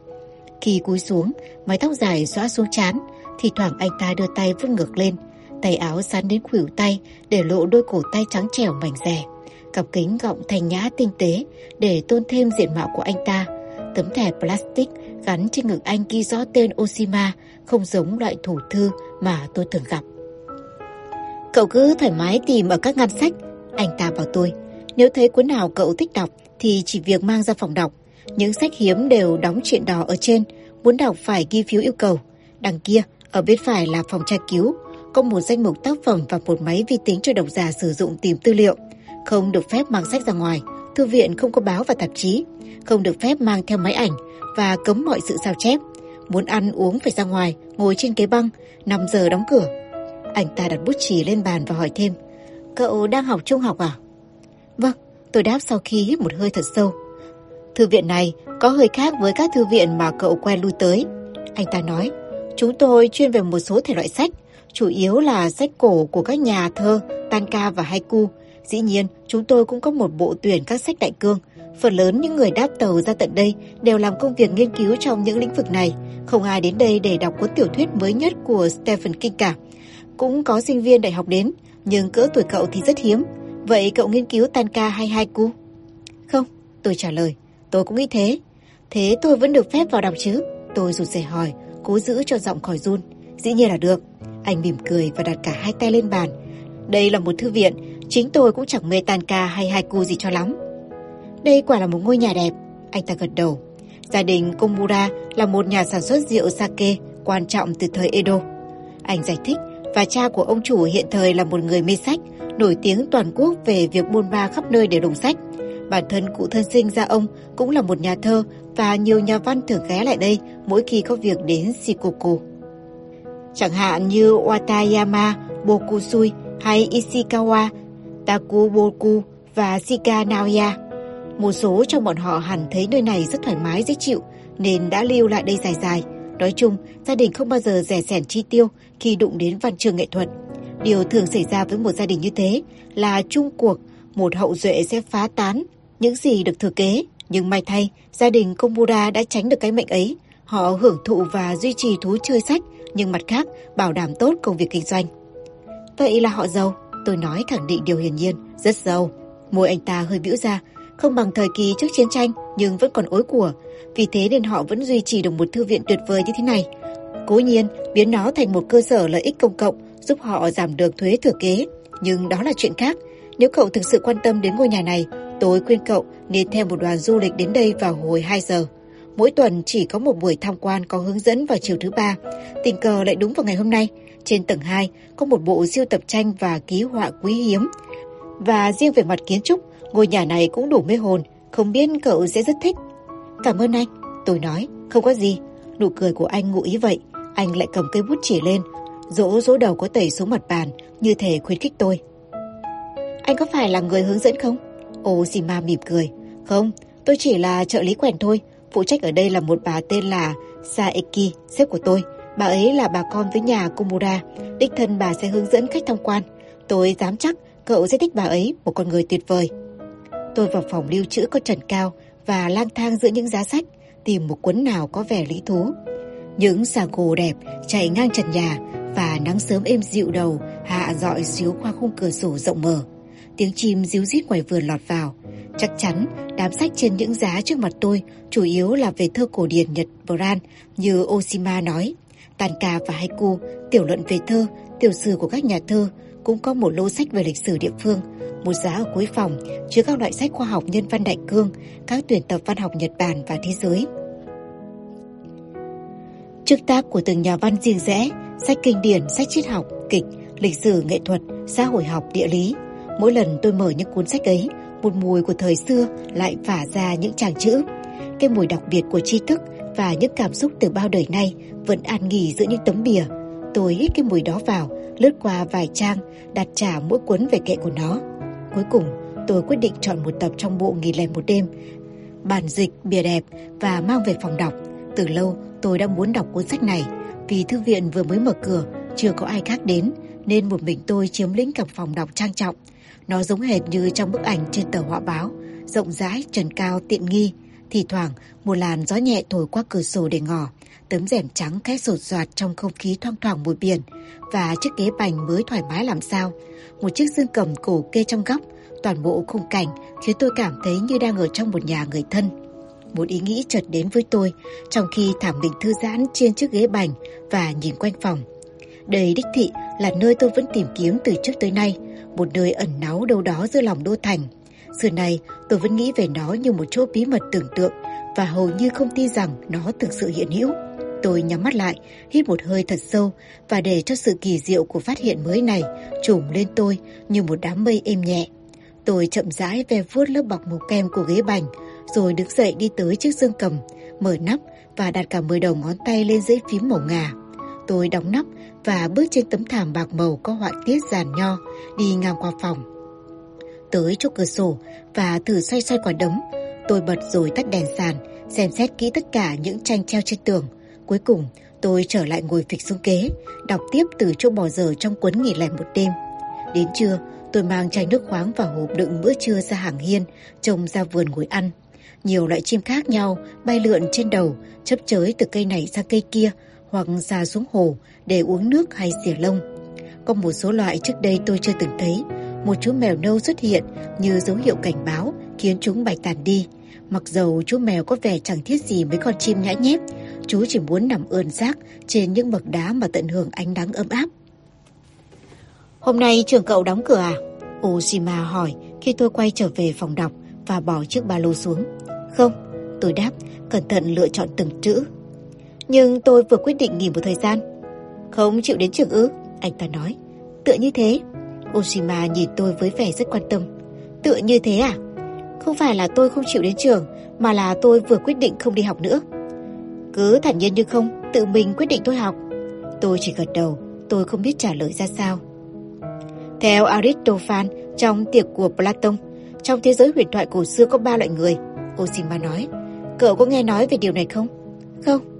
Khi cúi xuống, mái tóc dài xõa xuống chán, thì thoảng anh ta đưa tay vuốt ngược lên, tay áo sắn đến khuỷu tay để lộ đôi cổ tay trắng trẻo mảnh rẻ. Cặp kính gọng thanh nhã tinh tế để tôn thêm diện mạo của anh ta. Tấm thẻ plastic gắn trên ngực anh ghi rõ tên Oshima, không giống loại thủ thư mà tôi thường gặp. Cậu cứ thoải mái tìm ở các ngăn sách, anh ta bảo tôi. Nếu thấy cuốn nào cậu thích đọc thì chỉ việc mang ra phòng đọc. Những sách hiếm đều đóng chuyện đỏ ở trên, muốn đọc phải ghi phiếu yêu cầu. Đằng kia, ở bên phải là phòng tra cứu, có một danh mục tác phẩm và một máy vi tính cho độc giả sử dụng tìm tư liệu. Không được phép mang sách ra ngoài, thư viện không có báo và tạp chí, không được phép mang theo máy ảnh và cấm mọi sự sao chép. Muốn ăn uống phải ra ngoài, ngồi trên ghế băng, 5 giờ đóng cửa. Anh ta đặt bút chì lên bàn và hỏi thêm, cậu đang học trung học à? Vâng, tôi đáp sau khi hít một hơi thật sâu. Thư viện này có hơi khác với các thư viện mà cậu quen lui tới. Anh ta nói, chúng tôi chuyên về một số thể loại sách, chủ yếu là sách cổ của các nhà thơ, tanka và haiku. Dĩ nhiên, chúng tôi cũng có một bộ tuyển các sách đại cương. Phần lớn những người đáp tàu ra tận đây đều làm công việc nghiên cứu trong những lĩnh vực này. Không ai đến đây để đọc cuốn tiểu thuyết mới nhất của Stephen King cả. Cũng có sinh viên đại học đến, nhưng cỡ tuổi cậu thì rất hiếm. Vậy cậu nghiên cứu tanka hay haiku? Không, tôi trả lời. Tôi cũng nghĩ thế. Thế tôi vẫn được phép vào đọc chứ? Tôi rụt rè hỏi, cố giữ cho giọng khỏi run. Dĩ nhiên là được. Anh mỉm cười và đặt cả hai tay lên bàn. Đây là một thư viện, chính tôi cũng chẳng mê tan ca hay haiku gì cho lắm. Đây quả là một ngôi nhà đẹp. Anh ta gật đầu. Gia đình Komura là một nhà sản xuất rượu sake quan trọng từ thời Edo. Anh giải thích và cha của ông chủ hiện thời là một người mê sách, nổi tiếng toàn quốc về việc buôn ba khắp nơi để đồng sách. Bản thân cụ thân sinh ra ông cũng là một nhà thơ và nhiều nhà văn thường ghé lại đây mỗi khi có việc đến Shikoku. Chẳng hạn như Watayama Bokusui hay Ishikawa Takuboku và Shikanaoya. Một số trong bọn họ hẳn thấy nơi này rất thoải mái dễ chịu nên đã lưu lại đây dài dài. Nói chung, gia đình không bao giờ rẻ sẻn chi tiêu khi đụng đến văn trường nghệ thuật. Điều thường xảy ra với một gia đình như thế là chung cuộc, một hậu duệ sẽ phá tán những gì được thừa kế. Nhưng may thay, gia đình Komura đã tránh được cái mệnh ấy. Họ hưởng thụ và duy trì thú chơi sách, nhưng mặt khác bảo đảm tốt công việc kinh doanh. Vậy là họ giàu, tôi nói khẳng định điều hiển nhiên, rất giàu. Môi anh ta hơi bĩu ra, không bằng thời kỳ trước chiến tranh nhưng vẫn còn ối của. Vì thế nên họ vẫn duy trì được một thư viện tuyệt vời như thế này. Cố nhiên, biến nó thành một cơ sở lợi ích công cộng giúp họ giảm được thuế thừa kế. Nhưng đó là chuyện khác. Nếu cậu thực sự quan tâm đến ngôi nhà này, tôi khuyên cậu nên theo một đoàn du lịch đến đây vào hồi 2 giờ. Mỗi tuần chỉ có một buổi tham quan có hướng dẫn vào chiều thứ ba. Tình cờ lại đúng vào ngày hôm nay. Trên tầng 2 có một bộ siêu tập tranh và ký họa quý hiếm. Và riêng về mặt kiến trúc, ngôi nhà này cũng đủ mê hồn. Không biết cậu sẽ rất thích. Cảm ơn anh. Tôi nói, không có gì. Nụ cười của anh ngụ ý vậy. Anh lại cầm cây bút chỉ lên, dỗ dỗ đầu có tẩy xuống mặt bàn, như thể khuyến khích tôi. Anh có phải là người hướng dẫn không? Oshima mỉm cười. Không, tôi chỉ là trợ lý quèn thôi. Phụ trách ở đây là một bà tên là Saeki, sếp của tôi. Bà ấy là bà con với nhà Komura. Đích thân bà sẽ hướng dẫn khách tham quan. Tôi dám chắc cậu sẽ thích bà ấy, một con người tuyệt vời. Tôi vào phòng lưu trữ có trần cao và lang thang giữa những giá sách, tìm một cuốn nào có vẻ lý thú. Những xà gồ đẹp chạy ngang trần nhà và nắng sớm êm dịu đầu hạ dọi xíu qua khung cửa sổ rộng mở. Tiếng chim ríu rít ngoài vườn lọt vào. Chắc chắn đám sách trên những giá trước mặt tôi chủ yếu là về thơ cổ điển Nhật Bran như Oshima nói. Tanka và haiku, tiểu luận về thơ, tiểu sử của các nhà thơ cũng có một lô sách về lịch sử địa phương. Một giá ở cuối phòng chứa các loại sách khoa học nhân văn đại cương, các tuyển tập văn học Nhật Bản và thế giới. Trước tác của từng nhà văn riêng rẽ, sách kinh điển, sách triết học, kịch, lịch sử, nghệ thuật, xã hội học, địa lý. Mỗi lần tôi mở những cuốn sách ấy, một mùi của thời xưa lại phả ra những tràng chữ. Cái mùi đặc biệt của tri thức và những cảm xúc từ bao đời nay vẫn an nghỉ giữa những tấm bìa. Tôi hít cái mùi đó vào, lướt qua vài trang, đặt trả mỗi cuốn về kệ của nó. Cuối cùng, tôi quyết định chọn một tập trong bộ nghỉ lẻ một đêm. Bản dịch, bìa đẹp và mang về phòng đọc. Từ lâu, tôi đã muốn đọc cuốn sách này. Vì thư viện vừa mới mở cửa, chưa có ai khác đến, nên một mình tôi chiếm lĩnh cả phòng đọc trang trọng. Nó giống hệt như trong bức ảnh trên tờ họa báo, rộng rãi, trần cao, tiện nghi. Thì thoảng, một làn gió nhẹ thổi qua cửa sổ để ngỏ, tấm rèm trắng khẽ sột soạt trong không khí thoang thoảng mùi biển và chiếc ghế bành mới thoải mái làm sao. Một chiếc dương cầm cổ kê trong góc, toàn bộ khung cảnh khiến tôi cảm thấy như đang ở trong một nhà người thân. Một ý nghĩ chợt đến với tôi trong khi thảm mình thư giãn trên chiếc ghế bành và nhìn quanh phòng. Đây đích thị là nơi tôi vẫn tìm kiếm từ trước tới nay, một nơi ẩn náu đâu đó giữa lòng đô thành. Xưa này tôi vẫn nghĩ về nó như một chỗ bí mật tưởng tượng và hầu như không tin rằng nó thực sự hiện hữu. Tôi nhắm mắt lại, hít một hơi thật sâu và để cho sự kỳ diệu của phát hiện mới này trùm lên tôi như một đám mây êm nhẹ. Tôi chậm rãi ve vuốt lớp bọc màu kem của ghế bành, rồi đứng dậy đi tới chiếc dương cầm, mở nắp và đặt cả mười đầu ngón tay lên dãy phím màu ngà. Tôi đóng nắp và bước trên tấm thảm bạc màu có họa tiết giàn nho, đi ngang qua phòng. Tới chỗ cửa sổ và thử xoay xoay quả đấm, tôi bật rồi tắt đèn sàn, xem xét kỹ tất cả những tranh treo trên tường. Cuối cùng, tôi trở lại ngồi phịch xuống kế, đọc tiếp từ chỗ bỏ giờ trong cuốn nghỉ lẻ một đêm. Đến trưa, tôi mang chai nước khoáng và hộp đựng bữa trưa ra hàng hiên, trông ra vườn ngồi ăn. Nhiều loại chim khác nhau bay lượn trên đầu, chấp chới từ cây này sang cây kia hoặc ra xuống hồ để uống nước hay xỉa lông. Có một số loại trước đây tôi chưa từng thấy. Một chú mèo nâu xuất hiện như dấu hiệu cảnh báo khiến chúng bạch tàn đi. Mặc dầu chú mèo có vẻ chẳng thiết gì mấy con chim nhã nhép, chú chỉ muốn nằm ươn rác trên những bậc đá mà tận hưởng ánh nắng ấm áp. Hôm nay trường cậu đóng cửa à? Oshima hỏi khi tôi quay trở về phòng đọc và bỏ chiếc ba lô xuống. Không, tôi đáp, cẩn thận lựa chọn từng chữ. Nhưng tôi vừa quyết định nghỉ một thời gian. Không chịu đến trường ư? Anh ta nói. Tựa như thế. Oshima nhìn tôi với vẻ rất quan tâm. Tựa như thế à? Không phải là tôi không chịu đến trường, mà là tôi vừa quyết định không đi học nữa. Cứ thản nhiên như không, tự mình quyết định tôi học. Tôi chỉ gật đầu, tôi không biết trả lời ra sao. Theo Aristophanes, trong tiệc của Plato, trong thế giới huyền thoại cổ xưa có ba loại người. Oshima nói, cậu có nghe nói về điều này không? Không.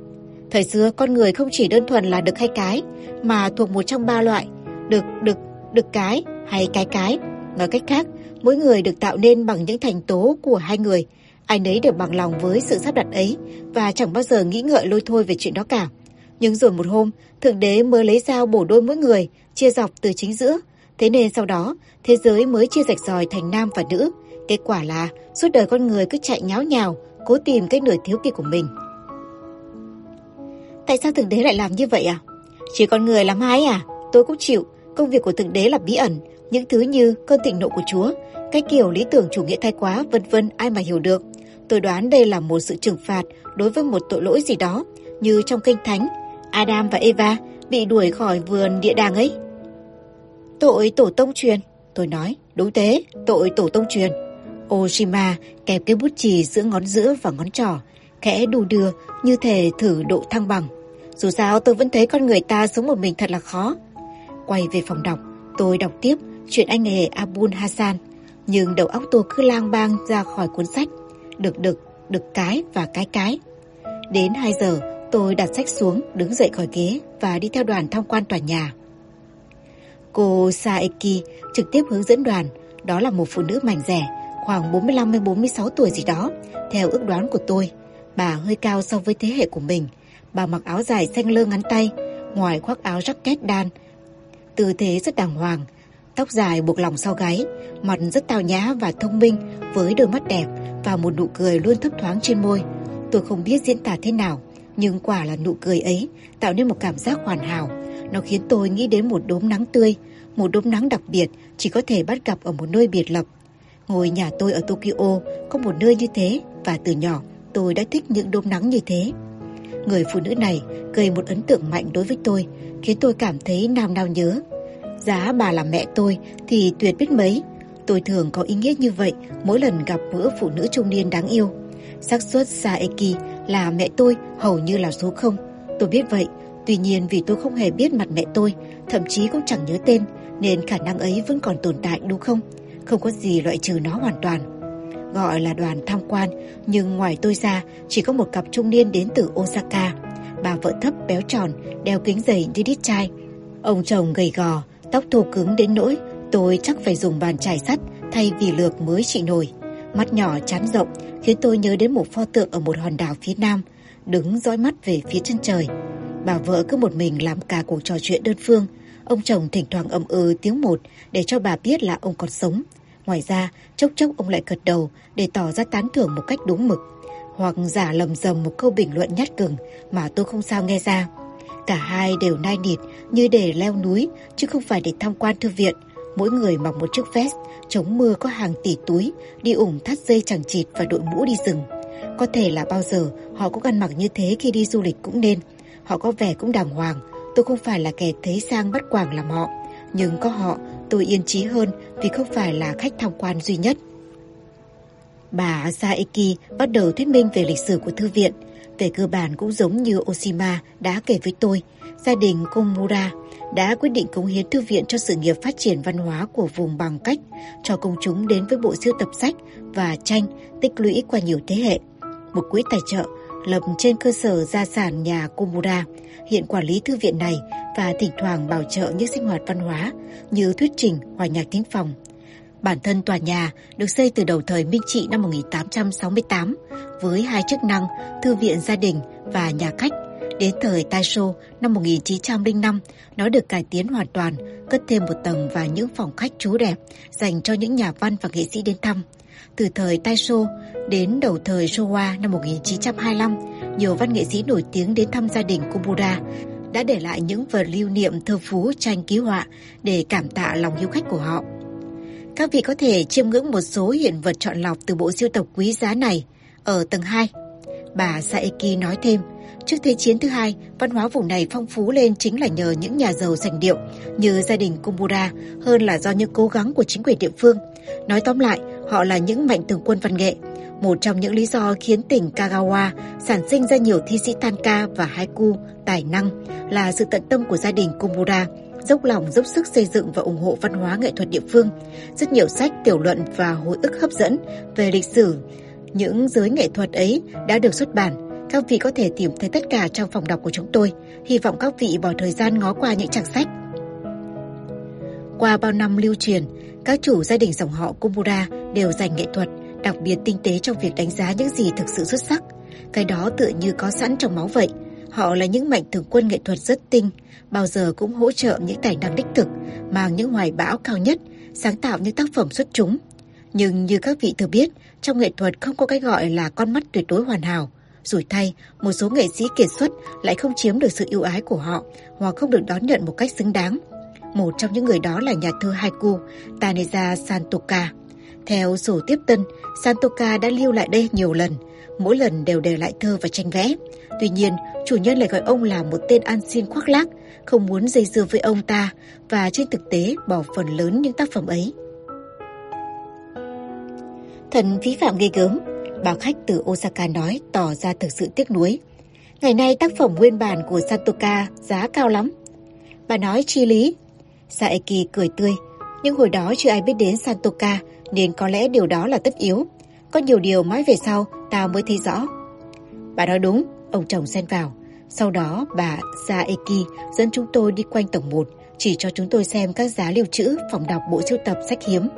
Thời xưa con người không chỉ đơn thuần là đực hay cái, mà thuộc một trong ba loại, đực, đực, đực cái hay cái cái. Nói cách khác, mỗi người được tạo nên bằng những thành tố của hai người. Ai nấy đều bằng lòng với sự sắp đặt ấy và chẳng bao giờ nghĩ ngợi lôi thôi về chuyện đó cả. Nhưng rồi một hôm, Thượng Đế mới lấy dao bổ đôi mỗi người, chia dọc từ chính giữa. Thế nên sau đó, thế giới mới chia rạch ròi thành nam và nữ. Kết quả là suốt đời con người cứ chạy nháo nhào, cố tìm cái nửa thiếu kia của mình. Tại sao Thượng Đế lại làm như vậy à? Chỉ con người làm ai à? Tôi cũng chịu. Công việc của Thượng Đế là bí ẩn. Những thứ như cơn thịnh nộ của Chúa, cái kiểu lý tưởng chủ nghĩa thái quá, vân vân ai mà hiểu được. Tôi đoán đây là một sự trừng phạt đối với một tội lỗi gì đó, như trong kinh thánh, Adam và Eva bị đuổi khỏi vườn địa đàng ấy. Tội tổ tông truyền, tôi nói, đúng thế, tội tổ tông truyền. Oshima kẹp cái bút chì giữa ngón giữa và ngón trỏ, khẽ đu đưa như thể thử độ thăng bằng. Dù sao tôi vẫn thấy con người ta sống một mình thật là khó. Quay về phòng đọc, tôi đọc tiếp chuyện anh hề Abul Hassan, nhưng đầu óc tôi cứ lang bang ra khỏi cuốn sách, được đực, đực cái và cái cái. Đến 2 giờ, tôi đặt sách xuống, đứng dậy khỏi ghế và đi theo đoàn tham quan tòa nhà. Cô Saeki trực tiếp hướng dẫn đoàn, đó là một phụ nữ mảnh rẻ, khoảng 45-46 tuổi gì đó, theo ước đoán của tôi. Bà hơi cao so với thế hệ của mình. Bà mặc áo dài xanh lơ ngắn tay, ngoài khoác áo jacket đan. Tư thế rất đàng hoàng, tóc dài buộc lòng sau gáy, mặt rất tao nhã và thông minh với đôi mắt đẹp và một nụ cười luôn thấp thoáng trên môi. Tôi không biết diễn tả thế nào, nhưng quả là nụ cười ấy tạo nên một cảm giác hoàn hảo. Nó khiến tôi nghĩ đến một đốm nắng tươi, một đốm nắng đặc biệt chỉ có thể bắt gặp ở một nơi biệt lập. Ngôi nhà tôi ở Tokyo có một nơi như thế và từ nhỏ tôi đã thích những đốm nắng như thế. Người phụ nữ này gây một ấn tượng mạnh đối với tôi, khiến tôi cảm thấy nào nao nhớ. Giá bà là mẹ tôi thì tuyệt biết mấy. Tôi thường có ý nghĩa như vậy mỗi lần gặp bữa phụ nữ trung niên đáng yêu. xác suất Saeki là mẹ tôi hầu như là số không. Tôi biết vậy, tuy nhiên vì tôi không hề biết mặt mẹ tôi, thậm chí cũng chẳng nhớ tên, nên khả năng ấy vẫn còn tồn tại đúng không? Không có gì loại trừ nó hoàn toàn. Gọi là đoàn tham quan, nhưng ngoài tôi ra chỉ có một cặp trung niên đến từ Osaka. Bà vợ thấp béo tròn, đeo kính dày như đít chai. Ông chồng gầy gò, tóc thô cứng đến nỗi tôi chắc phải dùng bàn chải sắt thay vì lược mới trị nổi. Mắt nhỏ chán rộng khiến tôi nhớ đến một pho tượng ở một hòn đảo phía nam, đứng dõi mắt về phía chân trời. Bà vợ cứ một mình làm cả cuộc trò chuyện đơn phương. Ông chồng thỉnh thoảng ậm ừ tiếng một để cho bà biết là ông còn sống. Ngoài ra, chốc chốc ông lại gật đầu để tỏ ra tán thưởng một cách đúng mực. Hoặc giả lầm rầm một câu bình luận nhát gừng mà tôi không sao nghe ra. Cả hai đều nai nịt như để leo núi chứ không phải để tham quan thư viện. Mỗi người mặc một chiếc vest, chống mưa có hàng tỷ túi, đi ủng thắt dây chẳng chịt và đội mũ đi rừng. Có thể là bao giờ họ cũng ăn mặc như thế khi đi du lịch cũng nên. Họ có vẻ cũng đàng hoàng, tôi không phải là kẻ thấy sang bắt quảng làm họ. Nhưng có họ, tôi yên trí hơn vì không phải là khách tham quan duy nhất. Bà Saeki bắt đầu thuyết minh về lịch sử của thư viện. Về cơ bản cũng giống như Oshima đã kể với tôi, gia đình Komura đã quyết định cống hiến thư viện cho sự nghiệp phát triển văn hóa của vùng bằng cách cho công chúng đến với bộ siêu tập sách và tranh tích lũy qua nhiều thế hệ. Một quỹ tài trợ lập trên cơ sở gia sản nhà Komura hiện quản lý thư viện này và thỉnh thoảng bảo trợ những sinh hoạt văn hóa như thuyết trình, hòa nhạc thính phòng. Bản thân tòa nhà được xây từ đầu thời Minh Trị năm 1868 với hai chức năng thư viện gia đình và nhà khách. Đến thời Taisho năm 1905, nó được cải tiến hoàn toàn, cất thêm một tầng và những phòng khách trú đẹp dành cho những nhà văn và nghệ sĩ đến thăm. Từ thời Taisho đến đầu thời Showa năm 1925, nhiều văn nghệ sĩ nổi tiếng đến thăm gia đình Kubura đã để lại những vật lưu niệm thơ phú tranh ký họa để cảm tạ lòng hiếu khách của họ. Các vị có thể chiêm ngưỡng một số hiện vật chọn lọc từ bộ siêu tập quý giá này ở tầng 2. Bà Saeki nói thêm, trước Thế chiến thứ hai, văn hóa vùng này phong phú lên chính là nhờ những nhà giàu sành điệu như gia đình Kumbura hơn là do những cố gắng của chính quyền địa phương. Nói tóm lại, họ là những mạnh thường quân văn nghệ. Một trong những lý do khiến tỉnh Kagawa sản sinh ra nhiều thi sĩ tanka và haiku tài năng là sự tận tâm của gia đình Komura, dốc lòng dốc sức xây dựng và ủng hộ văn hóa nghệ thuật địa phương. Rất nhiều sách, tiểu luận và hồi ức hấp dẫn về lịch sử. Những giới nghệ thuật ấy đã được xuất bản. Các vị có thể tìm thấy tất cả trong phòng đọc của chúng tôi. Hy vọng các vị bỏ thời gian ngó qua những trang sách. Qua bao năm lưu truyền, các chủ gia đình dòng họ Kumura đều dành nghệ thuật, đặc biệt tinh tế trong việc đánh giá những gì thực sự xuất sắc. Cái đó tựa như có sẵn trong máu vậy. Họ là những mạnh thường quân nghệ thuật rất tinh, bao giờ cũng hỗ trợ những tài năng đích thực, mang những hoài bão cao nhất, sáng tạo những tác phẩm xuất chúng. Nhưng như các vị thừa biết, trong nghệ thuật không có cái gọi là con mắt tuyệt đối hoàn hảo. Rủi thay, một số nghệ sĩ kiệt xuất lại không chiếm được sự yêu ái của họ hoặc không được đón nhận một cách xứng đáng. Một trong những người đó là nhà thơ haiku taneja Santoka. Theo sổ tiếp tân, Santoka đã lưu lại đây nhiều lần, mỗi lần đều để lại thơ và tranh vẽ. Tuy nhiên, chủ nhân lại gọi ông là một tên ăn xin khoác lác, không muốn dây dưa với ông ta và trên thực tế bỏ phần lớn những tác phẩm ấy. Thần phí phạm ghê gớm, báo khách từ Osaka nói tỏ ra thực sự tiếc nuối. Ngày nay tác phẩm nguyên bản của Santoka giá cao lắm. Bà nói chi lý. Saeki cười tươi, nhưng hồi đó chưa ai biết đến Santoka nên có lẽ điều đó là tất yếu. Có nhiều điều mãi về sau tao mới thấy rõ. Bà nói đúng, ông chồng xen vào. Sau đó bà Saeki dẫn chúng tôi đi quanh tầng 1, chỉ cho chúng tôi xem các giá lưu trữ phòng đọc bộ sưu tập sách hiếm.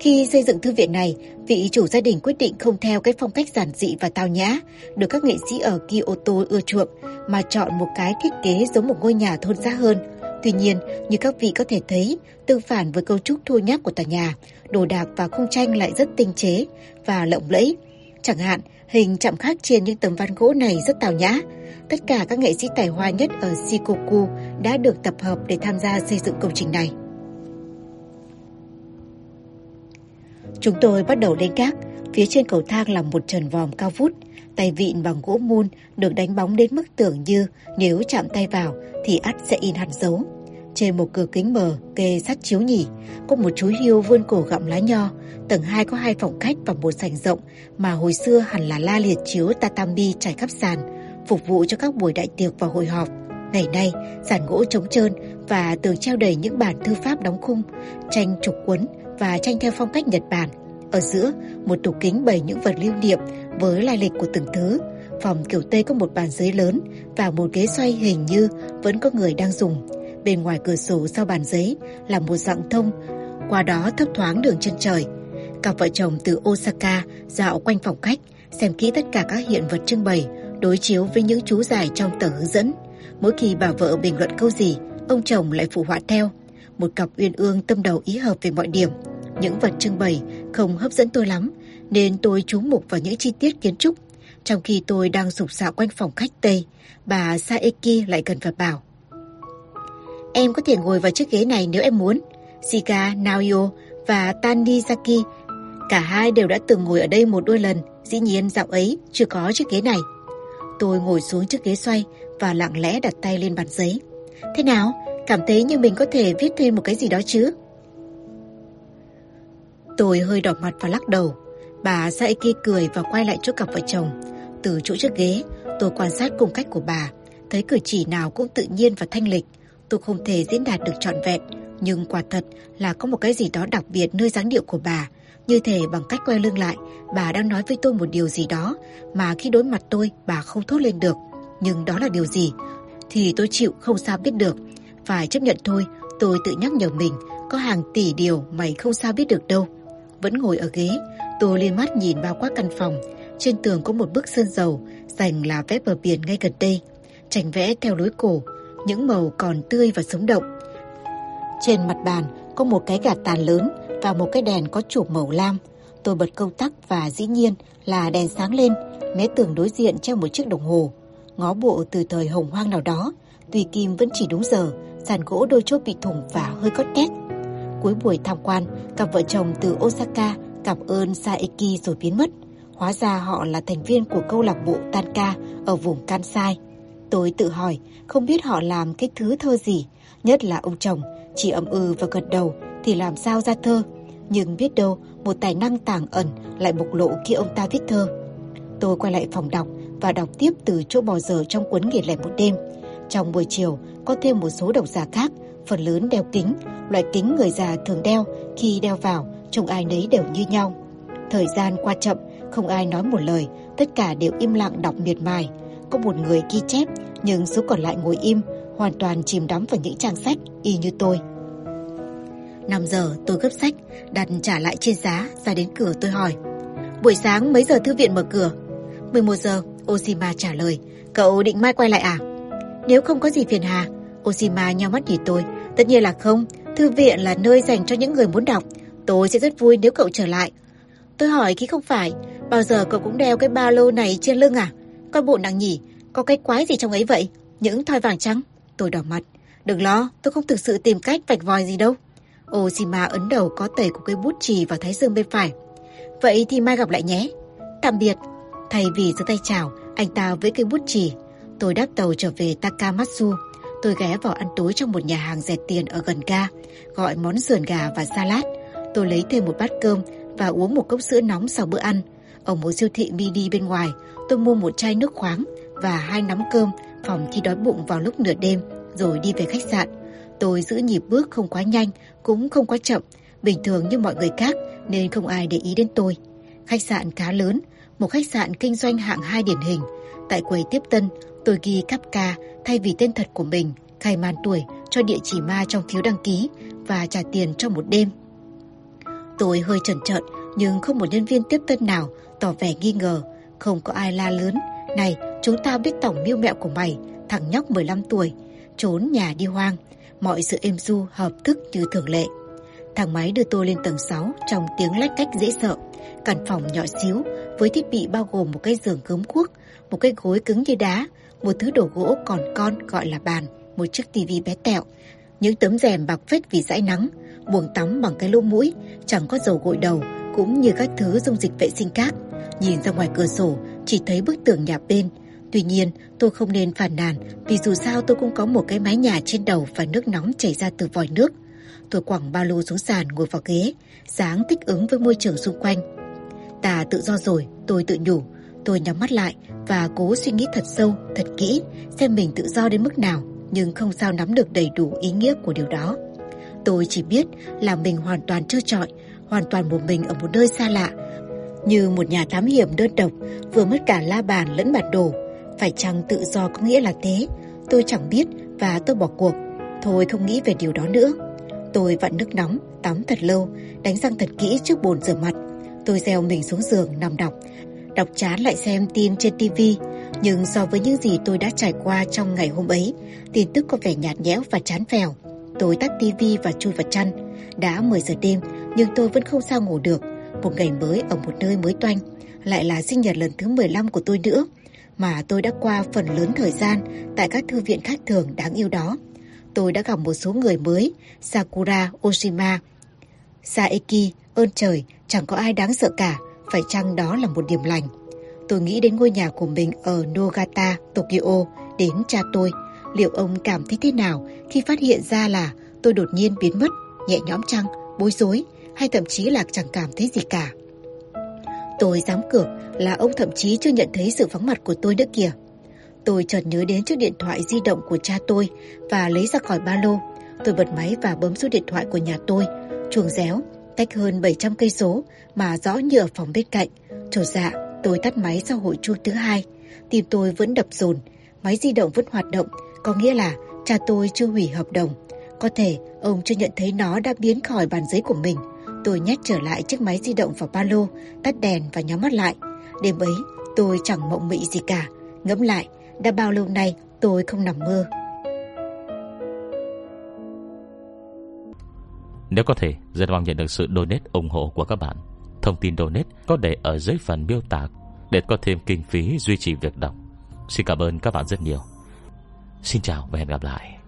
Khi xây dựng thư viện này, vị chủ gia đình quyết định không theo cái phong cách giản dị và tao nhã được các nghệ sĩ ở Kyoto ưa chuộng, mà chọn một cái thiết kế giống một ngôi nhà thôn xã hơn. Tuy nhiên, như các vị có thể thấy, tương phản với cấu trúc thô nhác của tòa nhà, đồ đạc và khung tranh lại rất tinh chế và lộng lẫy. Chẳng hạn, hình chạm khắc trên những tấm ván gỗ này rất tào nhã. Tất cả các nghệ sĩ tài hoa nhất ở Shikoku đã được tập hợp để tham gia xây dựng công trình này. Chúng tôi bắt đầu lên gác, phía trên cầu thang là một trần vòm cao vút, tay vịn bằng gỗ mun được đánh bóng đến mức tưởng như nếu chạm tay vào thì ắt sẽ in hẳn dấu. Trên một cửa kính mờ kê sắt chiếu nhỉ, có một chú hiêu vươn cổ gặm lá nho. Tầng 2 có hai phòng khách và một sảnh rộng mà hồi xưa hẳn là la liệt chiếu tatami trải khắp sàn, phục vụ cho các buổi đại tiệc và hội họp. Ngày nay, sàn gỗ trống trơn và tường treo đầy những bản thư pháp đóng khung, tranh trục quấn và tranh theo phong cách Nhật Bản. Ở giữa, một tủ kính bày những vật lưu niệm với lai lịch của từng thứ. Phòng kiểu Tây có một bàn giấy lớn và một ghế xoay hình như vẫn có người đang dùng. Bên ngoài cửa sổ sau bàn giấy là một dạng thông, qua đó thấp thoáng đường chân trời. Cặp vợ chồng từ Osaka dạo quanh phòng khách, xem kỹ tất cả các hiện vật trưng bày, đối chiếu với những chú giải trong tờ hướng dẫn. Mỗi khi bà vợ bình luận câu gì, ông chồng lại phụ họa theo. Một cặp uyên ương tâm đầu ý hợp về mọi điểm. Những vật trưng bày không hấp dẫn tôi lắm, nên tôi chú mục vào những chi tiết kiến trúc. Trong khi tôi đang sục sạo quanh phòng khách Tây, bà Saeki lại gần và bảo. Em có thể ngồi vào chiếc ghế này nếu em muốn. Shika, Naoyo và Tanizaki, cả hai đều đã từng ngồi ở đây một đôi lần, dĩ nhiên dạo ấy chưa có chiếc ghế này. Tôi ngồi xuống chiếc ghế xoay và lặng lẽ đặt tay lên bàn giấy. Thế nào? Cảm thấy như mình có thể viết thêm một cái gì đó chứ? Tôi hơi đỏ mặt và lắc đầu. Bà Saeki cười và quay lại chỗ cặp vợ chồng. Từ chỗ chiếc ghế, tôi quan sát cung cách của bà, thấy cử chỉ nào cũng tự nhiên và thanh lịch. Tôi không thể diễn đạt được trọn vẹn, nhưng quả thật là có một cái gì đó đặc biệt nơi dáng điệu của bà. Như thể bằng cách quay lưng lại, bà đang nói với tôi một điều gì đó mà khi đối mặt tôi bà không thốt lên được. Nhưng đó là điều gì? Thì tôi chịu không sao biết được. Phải chấp nhận thôi, tôi tự nhắc nhở mình có hàng tỷ điều mày không sao biết được đâu. Vẫn ngồi ở ghế, tôi lên mắt nhìn bao quát căn phòng. Trên tường có một bức sơn dầu, dành là vẽ bờ biển ngay gần đây. Tranh vẽ theo lối cổ, những màu còn tươi và sống động. Trên mặt bàn có một cái gạt tàn lớn và một cái đèn có chụp màu lam. Tôi bật công tắc và dĩ nhiên là đèn sáng lên, mé tường đối diện treo một chiếc đồng hồ. Ngó bộ từ thời hồng hoang nào đó, tùy kim vẫn chỉ đúng giờ, sàn gỗ đôi chốt bị thủng và hơi cót két. Cuối buổi tham quan, cặp vợ chồng từ Osaka cảm ơn Saeki rồi biến mất. Hóa ra họ là thành viên của câu lạc bộ tan ca ở vùng Kansai. Tôi tự hỏi, không biết họ làm cái thứ thơ gì, nhất là ông chồng, chỉ ậm ừ và gật đầu thì làm sao ra thơ. Nhưng biết đâu, một tài năng tàng ẩn lại bộc lộ khi ông ta viết thơ. Tôi quay lại phòng đọc và đọc tiếp từ chỗ bò giờ trong cuốn nghề lẻ một đêm. Trong buổi chiều, có thêm một số độc giả khác, phần lớn đeo kính, loại kính người già thường đeo, khi đeo vào, trông ai nấy đều như nhau. Thời gian qua chậm, không ai nói một lời, tất cả đều im lặng đọc miệt mài. Có một người ghi chép, nhưng số còn lại ngồi im, hoàn toàn chìm đắm vào những trang sách, y như tôi. Năm giờ tôi gấp sách, đặt trả lại trên giá, ra đến cửa tôi hỏi. Buổi sáng mấy giờ thư viện mở cửa? 11 giờ, Oshima trả lời. Cậu định mai quay lại à? Nếu không có gì phiền hà, Oshima nhau mắt nhìn tôi. Tất nhiên là không, thư viện là nơi dành cho những người muốn đọc. Tôi sẽ rất vui nếu cậu trở lại. Tôi hỏi khi không phải, bao giờ cậu cũng đeo cái ba lô này trên lưng à? Coi bộ nàng nhỉ, có cái quái gì trong ấy vậy? Những thoi vàng trắng. Tôi đỏ mặt. Đừng lo, tôi không thực sự tìm cách vạch vòi gì đâu. Oshima ấn đầu có tẩy của cây bút chì vào thái dương bên phải. Vậy thì mai gặp lại nhé. Tạm biệt. Thay vì giơ tay chào, anh ta với cây bút chì. Tôi đáp tàu trở về Takamatsu. Tôi ghé vào ăn tối trong một nhà hàng rẻ tiền ở gần ga, gọi món sườn gà và salad. Tôi lấy thêm một bát cơm và uống một cốc sữa nóng sau bữa ăn. Ở một siêu thị mini bên ngoài, tôi mua một chai nước khoáng và hai nắm cơm phòng khi đói bụng vào lúc nửa đêm rồi đi về khách sạn. Tôi giữ nhịp bước không quá nhanh, cũng không quá chậm, bình thường như mọi người khác nên không ai để ý đến tôi. Khách sạn khá lớn, một khách sạn kinh doanh hạng hai điển hình. Tại quầy tiếp tân, tôi ghi cắp ca thay vì tên thật của mình, khai màn tuổi cho địa chỉ ma trong phiếu đăng ký và trả tiền cho một đêm. Tôi hơi chần chợt nhưng không một nhân viên tiếp tân nào tỏ vẻ nghi ngờ, không có ai la lớn. Này, chúng ta biết tổng mưu mẹo của mày, thằng nhóc 15 tuổi, trốn nhà đi hoang. Mọi sự êm du hợp thức như thường lệ. Thằng máy đưa tôi lên tầng 6 trong tiếng lách cách dễ sợ. Căn phòng nhỏ xíu với thiết bị bao gồm một cái giường gớm cuốc, một cái gối cứng như đá, một thứ đồ gỗ còn con gọi là bàn, một chiếc tivi bé tẹo, những tấm rèm bạc phết vì dãi nắng, buồng tắm bằng cái lỗ mũi, chẳng có dầu gội đầu, cũng như các thứ dung dịch vệ sinh khác. Nhìn ra ngoài cửa sổ, chỉ thấy bức tường nhà bên. Tuy nhiên, tôi không nên phản nàn vì dù sao tôi cũng có một cái mái nhà trên đầu và nước nóng chảy ra từ vòi nước. Tôi quẳng ba lô xuống sàn ngồi vào ghế, dáng thích ứng với môi trường xung quanh. Ta tự do rồi, tôi tự nhủ. Tôi nhắm mắt lại và cố suy nghĩ thật sâu, thật kỹ, xem mình tự do đến mức nào, nhưng không sao nắm được đầy đủ ý nghĩa của điều đó. Tôi chỉ biết là mình hoàn toàn trơ trọi, hoàn toàn một mình ở một nơi xa lạ, như một nhà thám hiểm đơn độc, vừa mất cả la bàn lẫn bản đồ. Phải chăng tự do có nghĩa là thế? Tôi chẳng biết và tôi bỏ cuộc. Thôi không nghĩ về điều đó nữa. Tôi vặn nước nóng, tắm thật lâu, đánh răng thật kỹ trước bồn rửa mặt. Tôi gieo mình xuống giường nằm đọc, đọc chán lại xem tin trên tivi. Nhưng so với những gì tôi đã trải qua trong ngày hôm ấy, tin tức có vẻ nhạt nhẽo và chán phèo. Tôi tắt tivi và chui vào chăn. Đã 10 giờ đêm, nhưng tôi vẫn không sao ngủ được. Một ngày mới ở một nơi mới toanh, lại là sinh nhật lần thứ 15 của tôi nữa, mà tôi đã qua phần lớn thời gian tại các thư viện khác thường đáng yêu đó. Tôi đã gặp một số người mới, Sakura Oshima, Saeki, ơn trời, chẳng có ai đáng sợ cả, phải chăng đó là một điểm lành. Tôi nghĩ đến ngôi nhà của mình ở Nogata, Tokyo, đến cha tôi. Liệu ông cảm thấy thế nào khi phát hiện ra là tôi đột nhiên biến mất, nhẹ nhõm chăng, bối rối, hay thậm chí là chẳng cảm thấy gì cả. Tôi dám cược là ông thậm chí chưa nhận thấy sự vắng mặt của tôi nữa kìa. Tôi chợt nhớ đến chiếc điện thoại di động của cha tôi và lấy ra khỏi ba lô. Tôi bật máy và bấm số điện thoại của nhà tôi. Chuồng réo, cách hơn 700 cây số mà rõ như ở phòng bên cạnh. Chột dạ, tôi tắt máy sau hội chuông thứ hai. Tim tôi vẫn đập dồn, máy di động vẫn hoạt động, có nghĩa là cha tôi chưa hủy hợp đồng. Có thể ông chưa nhận thấy nó đã biến khỏi bàn giấy của mình. Tôi nhét trở lại chiếc máy di động vào ba lô, tắt đèn và nhắm mắt lại. Đêm ấy, tôi chẳng mộng mị gì cả. Ngẫm lại, đã bao lâu nay tôi không nằm mơ. Nếu có thể, rất mong nhận được sự donate ủng hộ của các bạn. Thông tin donate có để ở dưới phần miêu tả để có thêm kinh phí duy trì việc đọc. Xin cảm ơn các bạn rất nhiều. Xin chào và hẹn gặp lại.